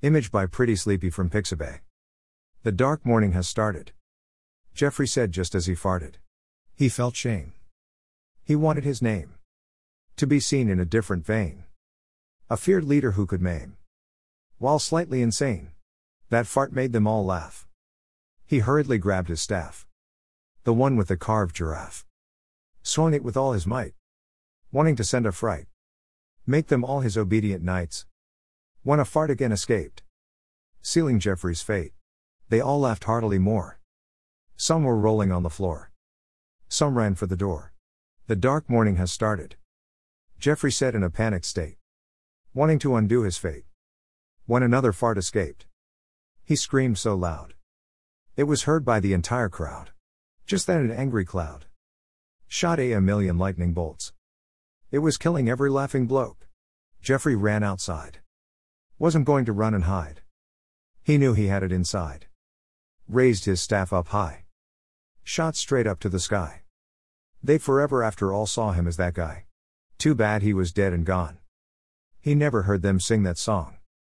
Image by Pretty Sleepy from Pixabay. The dark morning has started. Jeffrey said just as he farted. He felt shame. He wanted his name. To be seen in a different vein. A feared leader who could maim. While slightly insane. That fart made them all laugh. He hurriedly grabbed his staff. The one with the carved giraffe. Swung it with all his might. Wanting to send a fright. Make them all his obedient knights. When a fart again escaped. Sealing Jeffrey's fate. They all laughed heartily more. Some were rolling on the floor. Some ran for the door. The dark morning has started. Jeffrey said in a panicked state. Wanting to undo his fate. When another fart escaped. He screamed so loud. It was heard by the entire crowd. Just then an angry cloud. Shot a, million lightning bolts. It was killing every laughing bloke. Jeffrey ran outside. Wasn't going to run and hide. He knew he had it inside. Raised his staff up high. Shot straight up to the sky. They forever after all saw him as that guy. Too bad he was dead and gone. He never heard them sing that song.